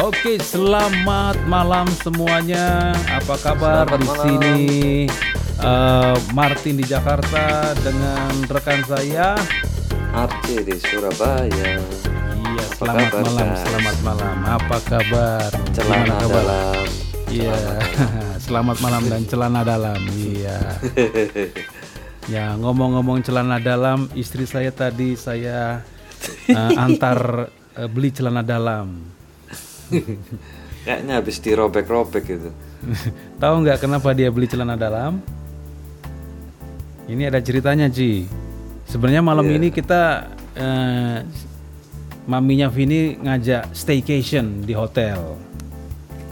Oke, selamat malam semuanya. Apa kabar Selamat di malam. sini? eh, Martin di Jakarta dengan rekan saya. Arci di Surabaya. Iya, Apa selamat kabar, malam, guys? selamat malam. Apa kabar? Celana Gimana kabar? dalam. Iya, selamat malam dan celana dalam. Iya. Ya, ngomong-ngomong celana dalam, istri saya tadi saya eh, antar eh, beli celana dalam. Kayaknya habis dirobek-robek gitu. Tahu nggak kenapa dia beli celana dalam? Ini ada ceritanya, Ci. Sebenarnya malam Iya. ini kita eh, maminya Vini ngajak staycation di hotel.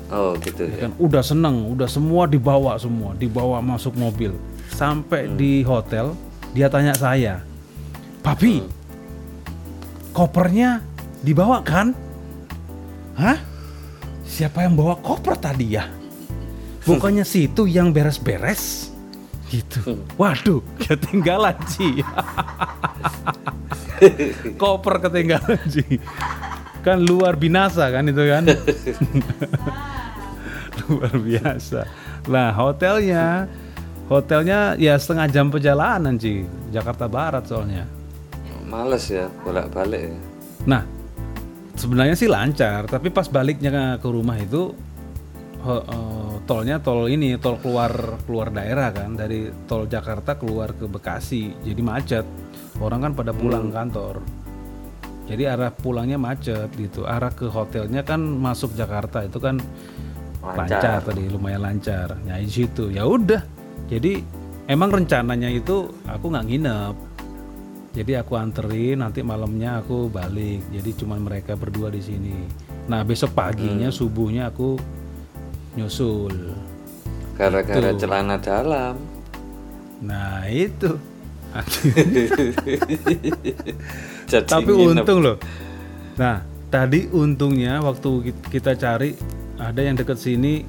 Oh gitu Ya ya. kan udah seneng, udah semua dibawa semua, dibawa masuk mobil. Sampai di hotel, dia tanya saya, "Papi, kopernya dibawa kan?" Hah? Siapa yang bawa koper tadi ya? Bukannya situ yang beres-beres? Gitu. Waduh, ketinggalan sih. koper ketinggalan sih. Kan luar binasa kan itu kan? luar biasa. Lah hotelnya, hotelnya ya setengah jam perjalanan sih, Jakarta Barat soalnya. Males ya bolak-balik ya. Nah, sebenarnya sih lancar, tapi pas baliknya ke, rumah itu ho- eh, tolnya tol ini, tol keluar keluar daerah kan, dari tol Jakarta keluar ke Bekasi, jadi macet. Orang kan pada pulang kantor. Jadi arah pulangnya macet gitu. Arah ke hotelnya kan masuk Jakarta itu kan lancar, tadi lumayan lancar. Di situ ya udah. Jadi emang rencananya itu aku nggak nginep. Jadi aku anterin nanti malamnya aku balik. Jadi cuman mereka berdua di sini. Nah besok paginya subuhnya aku nyusul. Gara-gara Gitu. celana dalam. Nah itu. Tapi nginep. untung loh. Nah tadi untungnya waktu ki- kita cari ada yang deket sini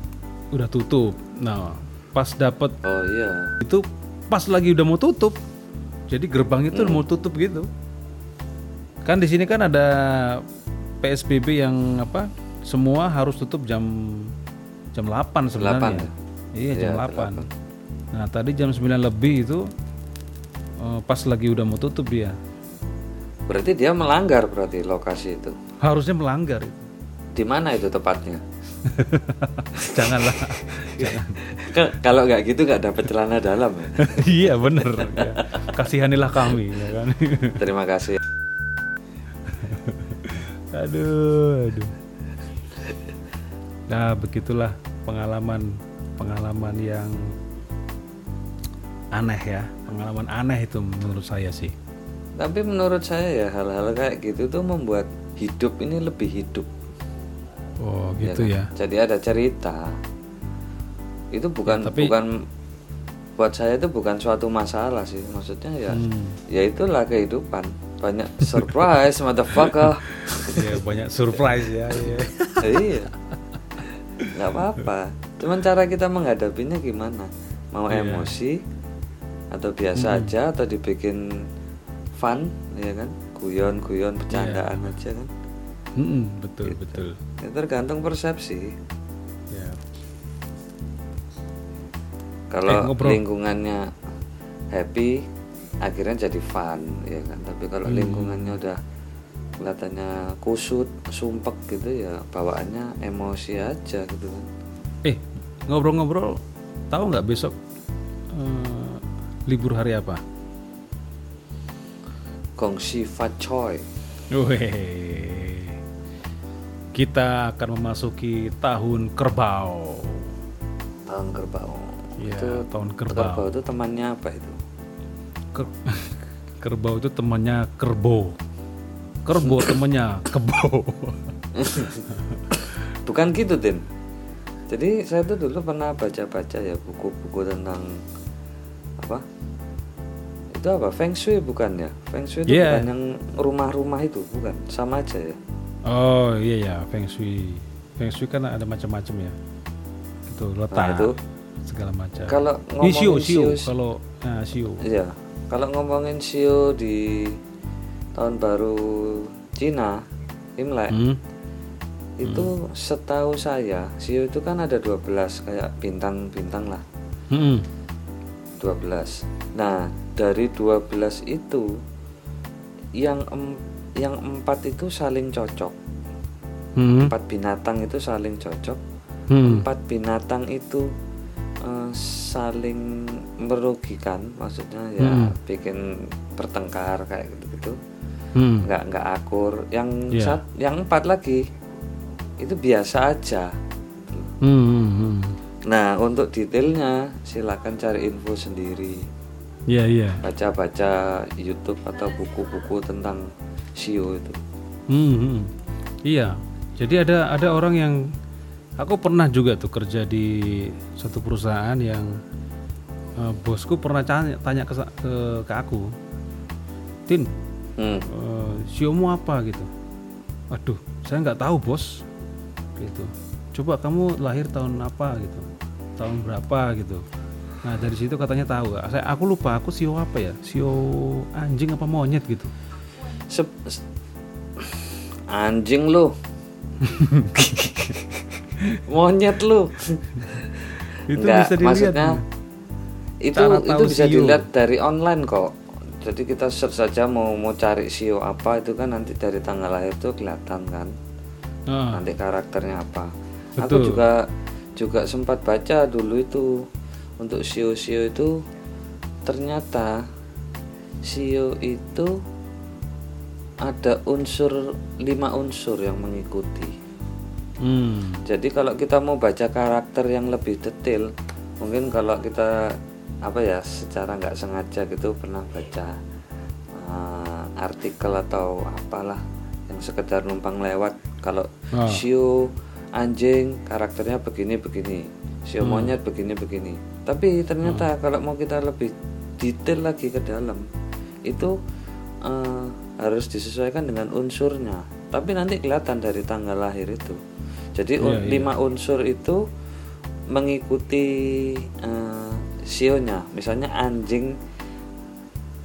udah tutup. Nah pas dapet Oh iya. itu pas lagi udah mau tutup jadi gerbang itu udah mau tutup gitu kan di sini kan ada PSBB yang apa semua harus tutup jam jam 8 sebenarnya 8 iya jam Iya, 8 nah tadi jam 9 lebih itu eh, pas lagi udah mau tutup dia Berarti dia melanggar berarti lokasi itu. harusnya melanggar itu. Di mana itu tepatnya? janganlah jangan Ka- Kalau nggak gitu nggak dapat celana dalam ya. iya bener ya. kasihanilah kami ya kan Terima kasih. aduh aduh nah begitulah pengalaman pengalaman yang aneh ya pengalaman aneh itu menurut saya sih Tapi menurut saya ya hal-hal kayak gitu tuh membuat hidup ini lebih hidup. Oh ya gitu kan? ya Jadi ada cerita. Itu bukan tapi- bukan buat saya itu bukan suatu masalah sih. Maksudnya ya Hmm. ya itulah kehidupan. Banyak surprise motherfucker. ya banyak surprise ya, ya. iya. nggak apa-apa. Cuman cara kita menghadapinya gimana? Mau Iya. emosi atau biasa Hmm. aja atau dibikin fun, ya kan? Guyon-guyon bercandaan Iya. aja kan? Mm-mm, betul Gitu. betul Ya, tergantung persepsi. ya Kalau Eh, lingkungannya happy, akhirnya jadi fun, ya kan. Tapi kalau Hmm. lingkungannya udah kelihatannya kusut, sumpek gitu ya, bawaannya emosi aja gitu kan. eh ngobrol-ngobrol tahu nggak besok eh, libur hari apa Gongsi Facoy. Weh, kita akan memasuki tahun kerbau. Tahun kerbau. Iya, itu tahun kerbau. kerbau itu temannya apa itu? Ker- kerbau itu temannya kerbo. Kerbo temannya kebo. Bukan gitu, Tin. Jadi saya tuh dulu pernah baca-baca ya buku-buku tentang apa? Itu apa? Feng Shui bukan ya? Feng Shui itu Iya. bukan yang rumah-rumah itu, bukan? Sama aja ya. Oh iya ya, feng shui. Feng shui kan ada macam-macam ya. Itu letak Nah, itu segala macam. kalau ngomongin sio. sio- Kalau nah, sio. Iya, kalau ngomongin Sio di tahun baru Cina, Imlek, Hmm? itu setahu saya sio itu kan ada 12 kayak bintang-bintang lah Mm-mm. 12 nah dari 12 itu yang yang empat itu saling cocok Mm. empat binatang itu saling cocok Mm. empat binatang itu eh, saling merugikan maksudnya ya Hmm. bikin bertengkar kayak gitu gitu Mm. nggak nggak akur yang Iya. sat- yang empat lagi itu biasa aja Mm, mm, mm. nah untuk detailnya silakan cari info sendiri Iya iya. baca-baca YouTube atau buku-buku tentang sio itu Hmm, hmm. Iya. Jadi ada ada orang yang aku pernah juga tuh kerja di satu perusahaan yang eh, bosku pernah tanya, tanya ke, ke ke aku, Tin, hmm. eh, siomu apa gitu? Waduh, saya nggak tahu bos, gitu. Coba kamu lahir tahun apa gitu, tahun berapa gitu. Nah dari situ katanya tahu. Saya aku lupa aku sio apa ya, sio anjing apa monyet gitu. Sep- s- anjing lu monyet lu Itu Nggak, bisa dilihat. maksudnya nih. itu Cara itu bisa sio. dilihat dari online kok jadi kita search saja mau mau cari sio apa itu kan nanti dari tanggal lahir itu kelihatan kan Ah, nanti karakternya apa Betul. aku juga juga sempat baca dulu itu untuk sio-sio itu ternyata sio itu ada unsur lima unsur yang mengikuti hmm. jadi kalau kita mau baca karakter yang lebih detail, mungkin kalau kita apa ya secara nggak sengaja gitu pernah baca uh, artikel atau apalah yang sekedar numpang lewat. Kalau sio anjing karakternya begini begini, sio monyet begini begini. Tapi ternyata kalau mau kita lebih detail lagi ke dalam itu uh, harus disesuaikan dengan unsurnya. Tapi nanti kelihatan dari tanggal lahir itu. Jadi un- Iya, lima unsur itu mengikuti eh, sionya. Misalnya anjing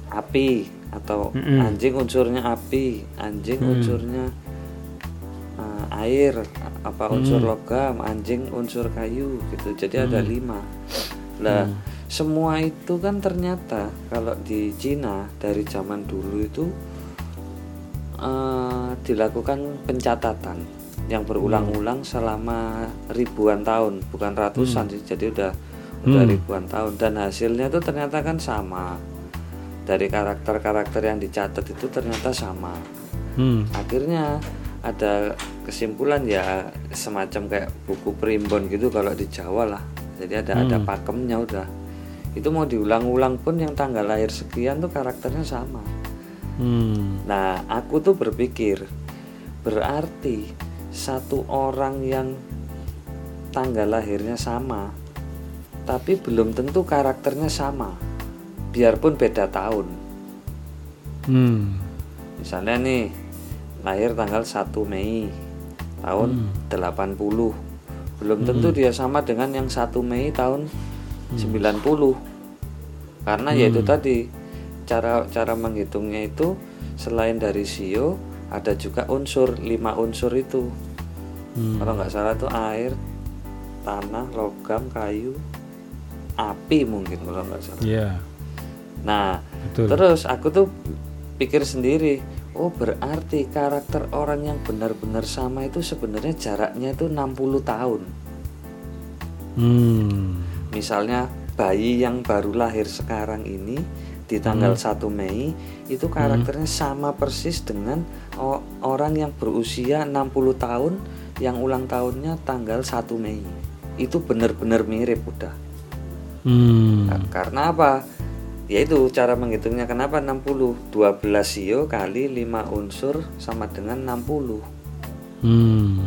api atau Mm-mm. anjing unsurnya api, anjing Mm. unsurnya eh, air, apa unsur logam, anjing unsur kayu gitu. Jadi ada lima. Lah semua itu kan ternyata kalau di Cina dari zaman dulu itu eh, dilakukan pencatatan yang berulang-ulang selama ribuan tahun, bukan ratusan sih. Jadi udah udah ribuan tahun dan hasilnya tuh ternyata kan sama. Dari karakter-karakter yang dicatat itu ternyata sama. Hmm. Akhirnya ada kesimpulan ya semacam kayak buku primbon gitu kalau di Jawa lah. Jadi ada ada pakemnya udah. Itu mau diulang-ulang pun yang tanggal lahir sekian tuh karakternya sama. Hmm. Nah, aku tuh berpikir berarti satu orang yang tanggal lahirnya sama, tapi belum tentu karakternya sama, biarpun beda tahun. Hmm. Misalnya nih, lahir tanggal 1 Mei tahun 80. Belum tentu dia sama dengan yang 1 Mei tahun 90. Karena yaitu tadi cara cara menghitungnya itu selain dari sio ada juga unsur lima unsur itu. Hmm. Kalau nggak salah tuh air, tanah, logam, kayu, api mungkin kalau nggak salah. Iya. Nah, Betul. terus aku tuh pikir sendiri, oh berarti karakter orang yang benar-benar sama itu sebenarnya jaraknya itu 60 tahun. Hmm. Misalnya bayi yang baru lahir sekarang ini di tanggal 1 Mei itu karakternya sama persis dengan orang yang berusia 60 tahun yang ulang tahunnya tanggal 1 Mei. Itu benar-benar mirip udah. Hmm. Nah, Karena apa? Yaitu cara menghitungnya kenapa 60 12 sio kali 5 unsur sama dengan 60 Hmm.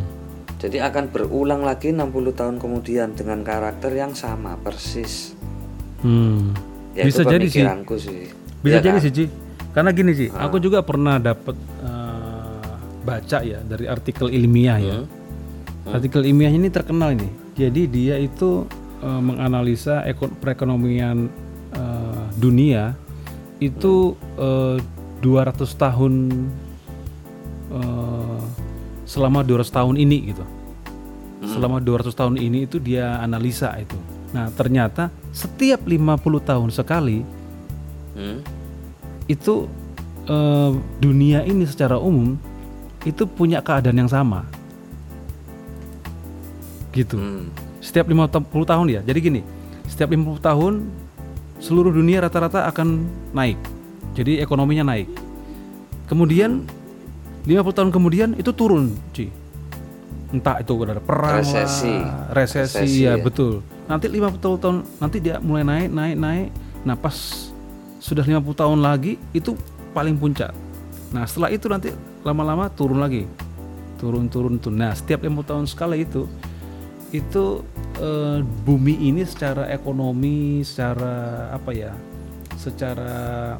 Jadi akan berulang lagi 60 tahun kemudian dengan karakter yang sama persis Hmm. Ya, Bisa itu jadi sih. sih Bisa Iya jadi kan? sih, Ci. Karena gini sih, aku juga pernah dapat eh, baca ya dari artikel ilmiah ya. Hmm. Artikel ilmiah ini terkenal ini. Jadi dia itu eh, menganalisa eko- perekonomian eh, dunia itu eh, 200 tahun eh, selama 200 tahun ini gitu. Selama 200 tahun ini itu dia analisa itu. Nah, ternyata setiap 50 tahun sekali Hmm. itu eh, dunia ini secara umum itu punya keadaan yang sama. Gitu. Hmm. Setiap 50 tahun ya. Jadi gini, setiap 50 tahun seluruh dunia rata-rata akan naik. Jadi ekonominya naik. Kemudian 50 tahun kemudian itu turun, Ci. Entah itu ada perang Resesi. lah, resesi, Resesi, ya, ya. betul. Nanti 50 tahun nanti dia mulai naik, naik, naik. Nah, pas sudah 50 tahun lagi itu paling puncak. Nah, setelah itu nanti lama-lama turun lagi. Turun, turun, turun. Nah, setiap 50 tahun sekali itu itu eh, bumi ini secara ekonomi, secara apa ya, secara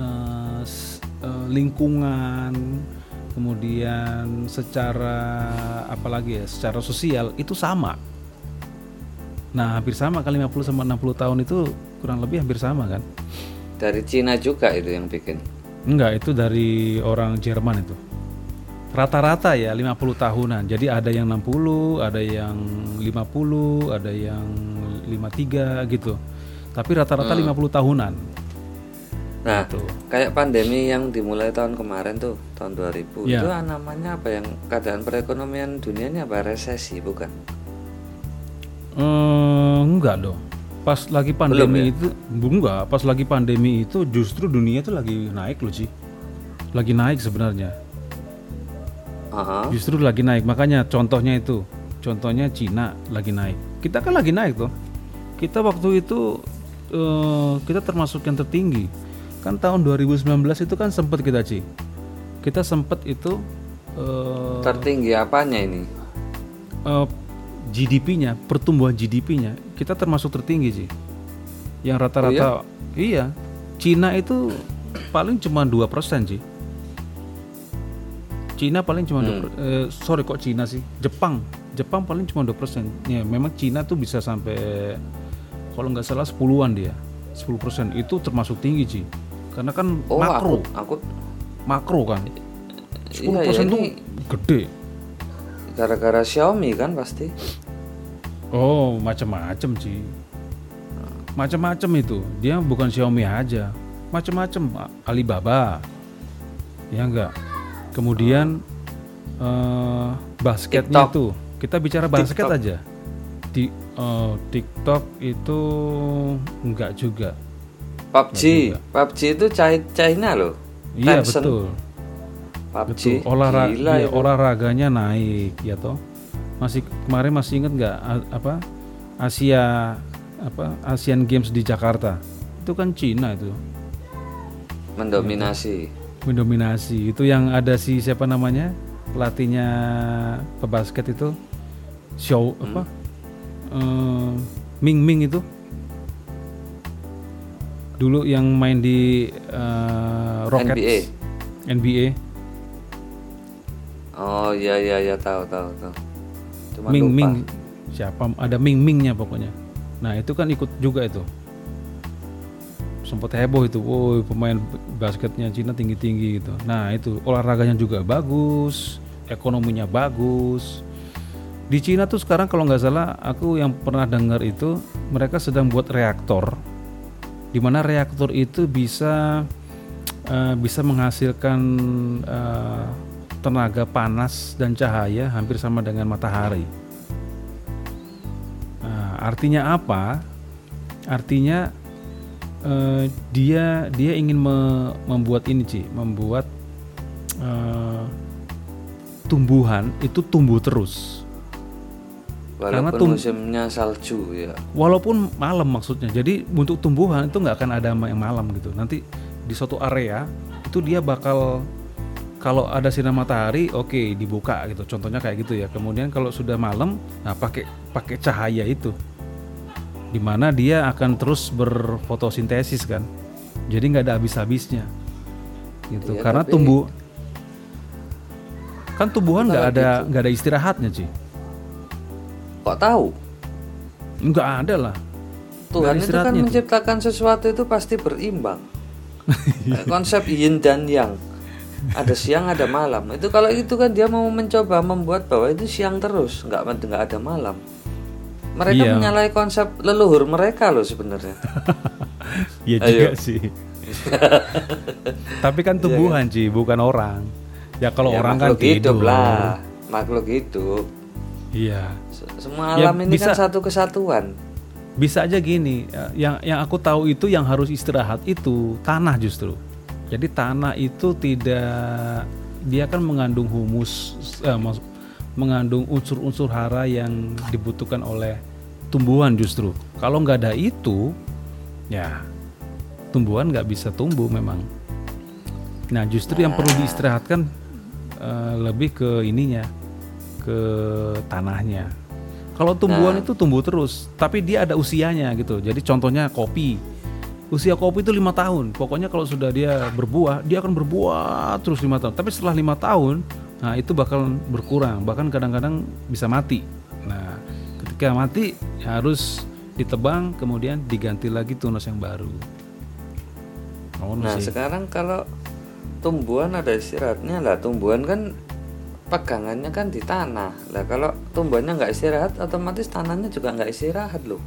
eh, eh, lingkungan, kemudian secara apalagi ya, secara sosial itu sama. Nah, hampir sama kali 50 sama 60 tahun itu kurang lebih hampir sama kan? Dari Cina juga itu yang bikin. Enggak, itu dari orang Jerman itu. Rata-rata ya 50 tahunan. Jadi ada yang 60, ada yang 50, ada yang 53 gitu. Tapi rata-rata 50 tahunan. Nah, Gitu. kayak pandemi yang dimulai tahun kemarin tuh, tahun 2000 Ya. itu namanya apa yang keadaan perekonomian dunia ini apa resesi bukan? Eh, enggak dong. Pas lagi pandemi ya? itu enggak, pas lagi pandemi itu justru dunia itu lagi naik loh, Ci. Lagi naik sebenarnya. Aha. Justru lagi naik. Makanya contohnya itu. Contohnya Cina lagi naik. Kita kan lagi naik tuh. Kita waktu itu eh, kita termasuk yang tertinggi. Kan tahun 2019 itu kan sempat kita Ci. Kita sempat itu eh, Tertinggi apanya ini? eh, GDP-nya, pertumbuhan GDP-nya kita termasuk tertinggi sih. Yang rata-rata iya. Cina itu paling cuma 2% sih. Cina paling cuma 2%. Eh, sorry kok Cina sih? Jepang. Jepang paling cuma 2%. Ya, memang Cina tuh bisa sampai kalau nggak salah 10-an dia. 10% itu termasuk tinggi sih. Karena kan Oh, makro, aku aku makro kan. 10% Iya, ya, tuh ini gede. gara-gara Xiaomi kan pasti. Oh, macam-macam sih. Macam-macam itu. Dia bukan Xiaomi aja. Macam-macam Alibaba. Ya enggak. Kemudian eh, basketnya TikTok. itu. Kita bicara basket TikTok. aja. Di eh, TikTok itu enggak juga. PUBG, PUBG itu Chi- China loh. Iya Tencent. betul. PUBG. Betul. Olahraga Gila itu. olahraganya naik ya toh. Masih kemarin masih inget nggak apa Asia apa Asian Games di Jakarta. Itu kan Cina itu. mendominasi. Mendominasi. Itu yang ada si siapa namanya? Pelatihnya pebasket itu Xiao apa? Eh, Ming Ming itu. Dulu yang main di eh, Rockets. NBA. NBA. Oh iya iya iya tahu tahu tahu. Cuma Ming lupa. Ming. Siapa? Ada Ming Mingnya pokoknya. Nah itu kan ikut juga itu. Sempat heboh itu. Woi pemain basketnya Cina tinggi tinggi gitu. Nah itu. Olahraganya juga bagus. Ekonominya bagus. Di Cina tuh sekarang kalau nggak salah aku yang pernah dengar itu mereka sedang buat reaktor. Di mana reaktor itu bisa eh, bisa menghasilkan eh, tenaga panas dan cahaya hampir sama dengan matahari. Nah, artinya apa? Artinya eh, dia dia ingin me- membuat ini sih, membuat eh, tumbuhan itu tumbuh terus. karena Walaupun tum- musimnya salju ya. Walaupun malam maksudnya. Jadi untuk tumbuhan itu nggak akan ada yang malam gitu. Nanti di suatu area itu dia bakal kalau ada sinar matahari, oke dibuka gitu. Contohnya kayak gitu ya. Kemudian kalau sudah malam, nah pakai pakai cahaya itu, di mana dia akan terus berfotosintesis kan. Jadi nggak ada habis-habisnya, gitu. Iya, Karena tapi- tumbuh kan tumbuhan nggak ada nggak ada istirahatnya sih. Kok tahu? Nggak ada lah. Tuhan itu kan istirahatnya itu. menciptakan sesuatu itu pasti berimbang. Konsep yin dan yang. Ada siang ada malam itu kalau itu kan dia mau mencoba membuat bahwa itu siang terus nggak nggak ada malam mereka Iya. menyalahi konsep leluhur mereka loh sebenarnya Iya juga sih. Tapi kan tumbuhan Ci, bukan orang. Ya kalau Ya, orang kan hidup tidur. lah makhluk hidup Iya. Se- semua Ya, alam ini kan bisa- satu kesatuan Bisa aja gini, ya, yang yang aku tahu itu yang harus istirahat itu tanah justru. Jadi tanah itu tidak dia kan mengandung humus, eh, mengandung unsur-unsur hara yang dibutuhkan oleh tumbuhan justru. Kalau nggak ada itu, ya tumbuhan nggak bisa tumbuh memang. Nah justru yang perlu diistirahatkan eh, lebih ke ininya, ke tanahnya. Kalau tumbuhan itu tumbuh terus, tapi dia ada usianya gitu. Jadi contohnya kopi, usia kopi itu lima tahun. Pokoknya kalau sudah dia berbuah, dia akan berbuah terus lima tahun. Tapi setelah lima tahun, nah itu bakal berkurang, bahkan kadang-kadang bisa mati. Nah, ketika mati harus ditebang, kemudian diganti lagi tunas yang baru. Oh, nah sih. sekarang kalau tumbuhan ada istirahatnya lah tumbuhan kan pegangannya kan di tanah lah kalau tumbuhannya nggak istirahat otomatis tanahnya juga nggak istirahat loh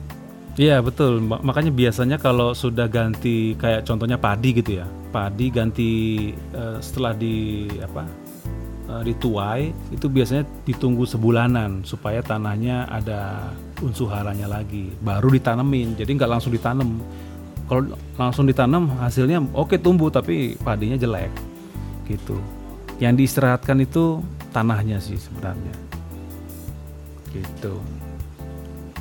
Iya betul, Ma- makanya biasanya kalau sudah ganti kayak contohnya padi gitu ya, padi ganti eh, setelah di apa eh, dituai itu biasanya ditunggu sebulanan supaya tanahnya ada unsur haranya lagi, baru ditanemin. Jadi nggak langsung ditanam. Kalau langsung ditanam hasilnya oke tumbuh tapi padinya jelek gitu. Yang diistirahatkan itu tanahnya sih sebenarnya. Gitu.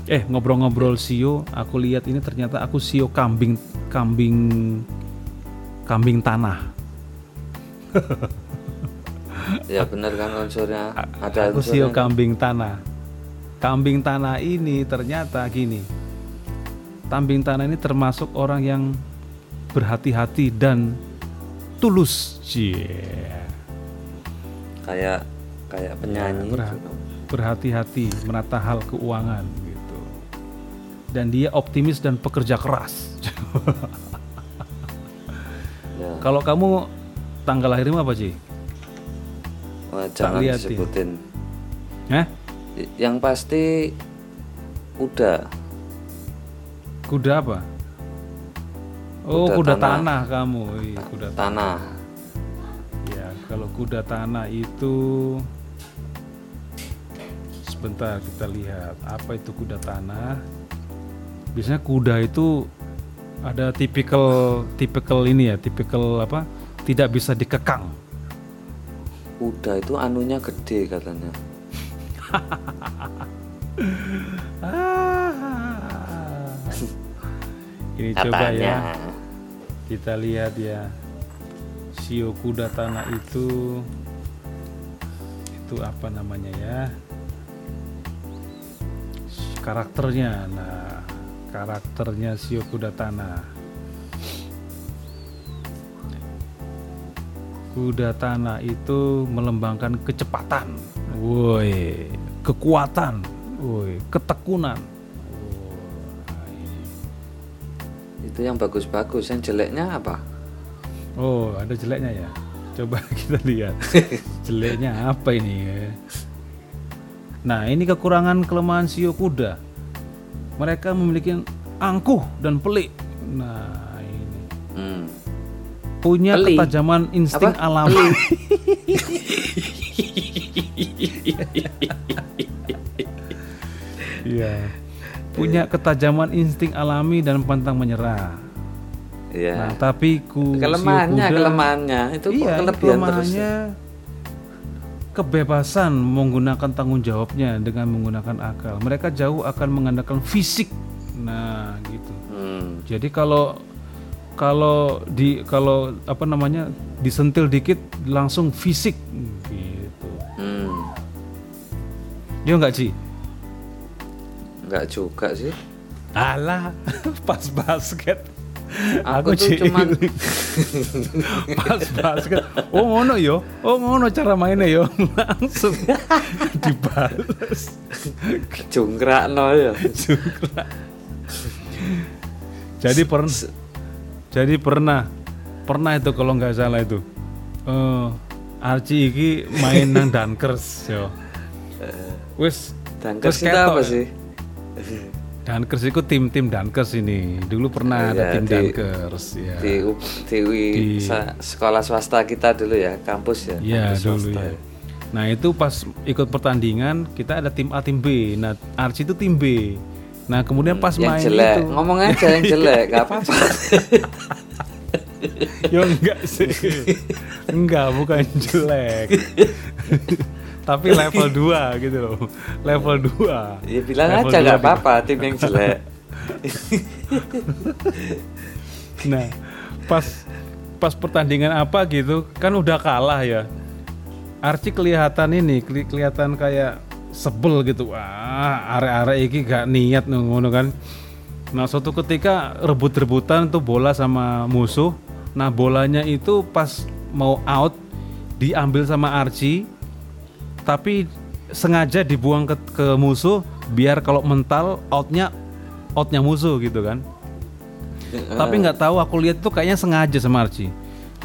Eh ngobrol-ngobrol sio, aku lihat ini ternyata aku sio kambing kambing kambing tanah. ya benar kan unsurnya ada Aku sio unsurnya kambing tanah. Kambing tanah ini ternyata gini. Kambing tanah ini termasuk orang yang berhati-hati dan tulus. Cie. kayak kayak penyanyi gitu. berhati-hati menata hal keuangan. Dan dia optimis dan pekerja keras. ya Kalau kamu tanggal lahirmu apa sih? Wah, jangan lihat ya. disebutin Hah? Yang pasti kuda Kuda apa? Oh, Kuda kuda, tanah. tanah. kamu. Iya, kuda tanah. tanah Ya, kalau kuda tanah itu sebentar kita lihat apa itu kuda tanah. Biasanya kuda itu ada tipikal tipikal ini ya, tipikal apa? Tidak bisa dikekang. kuda itu anunya gede katanya. Ini coba katanya ya. Kita lihat ya. Sio kuda tanah itu itu apa namanya ya? Karakternya. Nah, karakternya sio kuda tanah. Kuda tanah itu melembangkan kecepatan, woi, kekuatan, woi, ketekunan. Itu yang bagus-bagus yang jeleknya apa Oh, ada jeleknya ya. Coba kita lihat. jeleknya apa ini ya? Nah, ini kekurangan kelemahan sio kuda. Mereka memiliki angkuh dan pelik. Nah, ini hmm. punya Pelik? ketajaman insting Apa? alami. Iya. Punya ketajaman insting alami dan pantang menyerah. ya Nah, tapi ku kelemahannya kuda- kelemahannya itu iya, kelebihan terus kelemahannya kebebasan menggunakan tanggung jawabnya dengan menggunakan akal. Mereka jauh akan mengandalkan fisik. Nah, gitu. hmm. Jadi kalau kalau di kalau apa namanya disentil dikit langsung fisik gitu. Hmm. Dia enggak sih? nggak juga sih Alah, pas basket. Aku tuh Ci. cuman- pas basket. Oh ngono yo. Oh ngono cara mainnya yo. Langsung dibales. jungkrak no ya. Jadi pernah jadi pernah pernah itu kalau nggak salah itu eh Archie iki main nang Dunkers yo. Wis Dunkers wis itu apa ya. sih? Dunkers itu tim-tim Dunkers ini. Dulu pernah ada Iya, tim di- Dunkers ya. Di, di, Di- sekolah swasta kita dulu ya, kampus ya. Iya dulu swasta ya. Nah itu pas ikut pertandingan kita ada tim A tim B. Nah Archie itu tim B. Nah kemudian pas Yang main jelek, itu, ngomong aja yang jelek, gak apa-apa. ya enggak sih, enggak bukan jelek, tapi level 2 gitu loh, level 2 ya bilang Level aja gak gitu. apa-apa tim yang jelek. Nah, pas pas pertandingan apa gitu, kan udah kalah ya. Archie kelihatan ini, keli- kelihatan kayak sebel gitu. Wah, arek-arek iki gak niat ngono kan. Nah, suatu ketika rebut-rebutan tuh bola sama musuh. Nah, bolanya itu pas mau out diambil sama Archie tapi sengaja dibuang ke, ke musuh biar kalau mental outnya outnya musuh gitu kan. Tapi nggak tahu aku lihat tuh kayaknya sengaja sama Archie.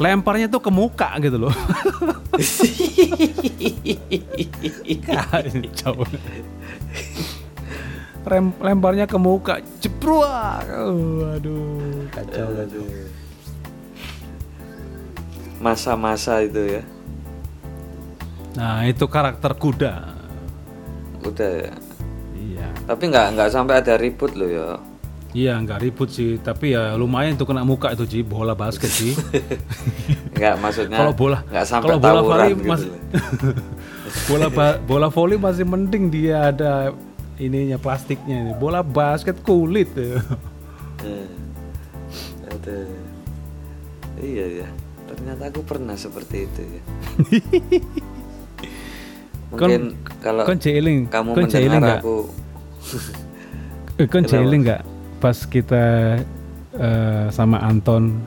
Lemparnya tuh ke muka gitu loh. Kacau. Rem, lemparnya ke muka. Jepruak aduh kacau. Kacau Masa-masa itu ya. Nah itu karakter kuda Udah ya. iya Tapi nggak nggak sampai ada ribut loh ya. iya nggak ribut sih tapi ya lumayan tuh kena muka itu Ci bola basket sih Nggak maksudnya. kalau bola nggak sampai kalau bola volley gitu. masih bola ba- bola volley masih mending dia ada ininya plastiknya ini bola basket kulit ya. Eh, Aduh. Iya ya. Ternyata aku pernah seperti itu ya. Mungkin kalau kon jeeling kamu kon jeeling nggak? aku. Eh, kon jeeling nggak? Pas kita eh, sama Anton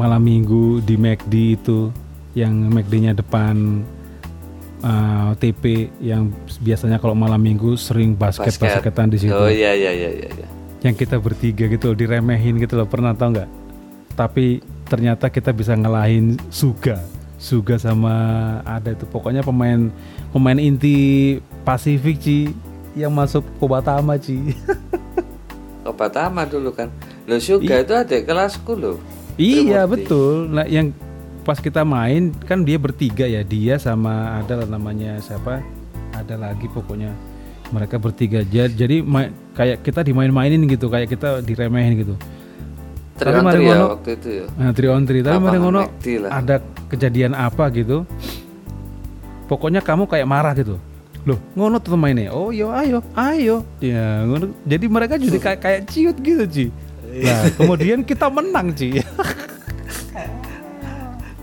malam minggu di McD itu yang McD-nya depan eh, TP yang biasanya kalau malam minggu sering basket basket. basketan di situ. Oh iya iya iya iya. iya. yang kita bertiga gitu diremehin gitu loh. Pernah tau nggak? Tapi ternyata kita bisa ngalahin Suga Suga sama ada itu. Pokoknya pemain pemain inti Pasifik Ci yang masuk Kobatama Ci. Obatama dulu kan. Lo Suga itu adik kelasku loh. iya betul. Nah yang pas kita main kan dia bertiga ya. Dia sama ada namanya siapa? Ada lagi pokoknya. Mereka bertiga. Ja- jadi kayak kita dimain-mainin gitu. Kayak kita diremehin gitu. Tapi on ya waktu itu ya. Nah, three on three. Tapi mari ngono ada kejadian apa gitu. Pokoknya kamu kayak marah gitu. Loh, ngono tuh mainnya. Oh, yo ayo, ayo. Ya, ngono. Jadi mereka jadi kayak kayak ciut gitu, Ci. Nah, kemudian kita menang, Ci.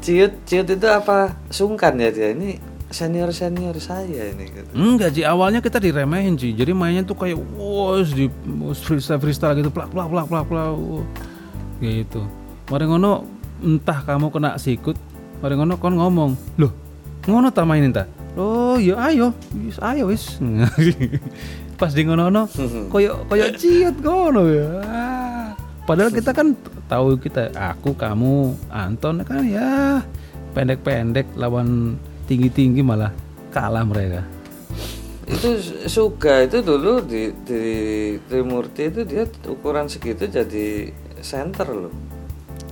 Ciut ciut itu apa sungkan ya dia ini senior senior saya ini gitu. Enggak, Ci. Awalnya kita diremehin, Ci. Jadi mainnya tuh kayak wos di freestyle freestyle gitu, plak plak plak plak plak. Gitu. Mari ngono entah kamu kena sikut, mari ngono kon ngomong. Loh, ngono ta mainin ta? Oh, ya ayo. Wis ayo wis. Pas di ngono-ngono koyo koyo ciut ngono ya. Ah. Padahal kita kan tahu kita aku, kamu, Anton kan ya pendek-pendek lawan tinggi-tinggi malah kalah mereka. Itu Suga itu dulu di di Trimurti itu dia ukuran segitu jadi center loh.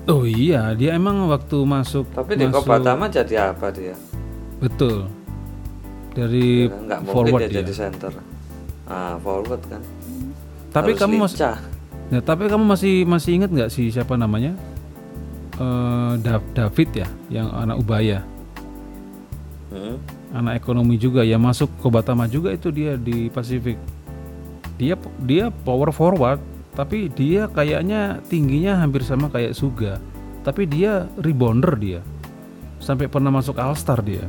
Oh iya, dia emang waktu masuk Tapi di masuk- Kobatama jadi apa dia? betul. Dari Nggak mungkin forward dia dia. jadi center. Ah forward kan. Tapi Harus kamu masih. Ya, tapi kamu masih masih ingat nggak sih siapa namanya? Eh Da- David ya, yang anak Ubaya, Hmm. anak ekonomi juga ya masuk Kobatama juga itu dia di Pasifik. Dia dia power forward, tapi dia kayaknya tingginya hampir sama kayak Suga. Tapi dia rebounder dia. Sampai pernah masuk All Star dia.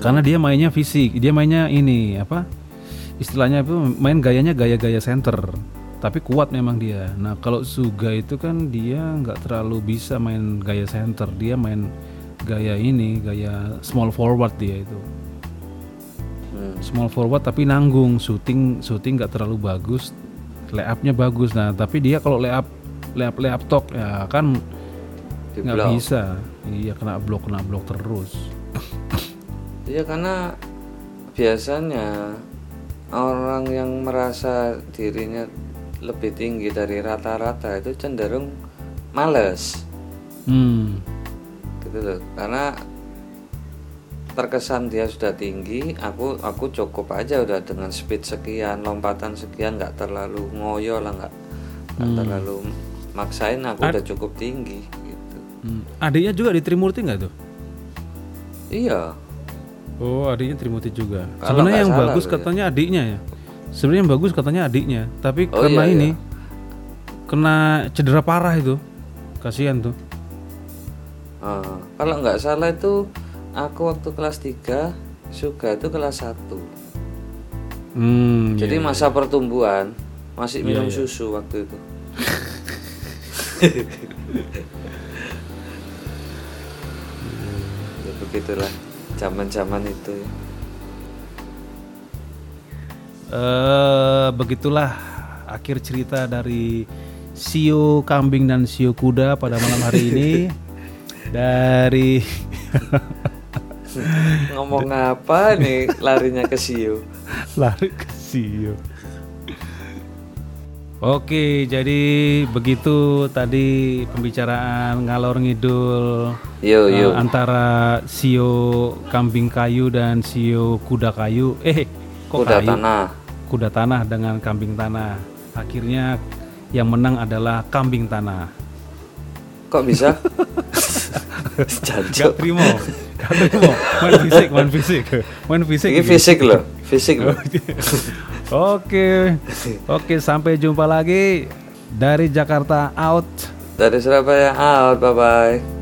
Karena dia mainnya fisik, dia mainnya ini apa? Istilahnya itu main gayanya gaya-gaya center, tapi kuat memang dia. Nah kalau Suga itu kan dia nggak terlalu bisa main gaya center, dia main gaya ini, gaya small forward dia itu. Hmm. Small forward tapi nanggung, shooting shooting nggak terlalu bagus, layupnya bagus. Nah tapi dia kalau layup layup layup talk ya kan nggak bisa. Iya kena blok kena blok terus. Iya karena biasanya orang yang merasa dirinya lebih tinggi dari rata-rata itu cenderung males. Hmm. Gitu loh. Karena terkesan dia sudah tinggi aku aku cukup aja udah dengan speed sekian lompatan sekian nggak terlalu ngoyo lah nggak nggak terlalu maksain aku udah cukup tinggi gitu. Hmm. adiknya juga di Trimurti nggak tuh? Iya. Oh adiknya Trimurti juga. Kalau sebenarnya yang salah bagus ya. katanya adiknya ya. Sebenarnya yang bagus katanya adiknya tapi Oh, karena iya, ini iya. kena cedera parah itu. Kasihan tuh. Ah, kalau nggak salah itu aku waktu kelas 3 suga itu kelas 1 hmm Jadi iya. masa pertumbuhan masih minum iya. susu waktu itu. ya begitulah zaman-zaman itu. ya. Eh, begitulah akhir cerita dari Sio kambing dan Sio kuda pada malam hari ini dari Ngomong apa nih larinya ke Sio? lari ke Sio. Oke, jadi begitu tadi pembicaraan ngalor ngidul Yo eh, yo. antara Sio kambing kayu dan Sio kuda kayu. Eh, kok Kuda kayu? tanah. Kuda tanah dengan kambing tanah. Akhirnya yang menang adalah kambing tanah. Kok bisa? Gak terima, Main fisik, main fisik, main fisik. Ini fisik loh, fisik loh. Oke, oke sampai jumpa lagi dari Jakarta out. Dari Surabaya out, bye bye.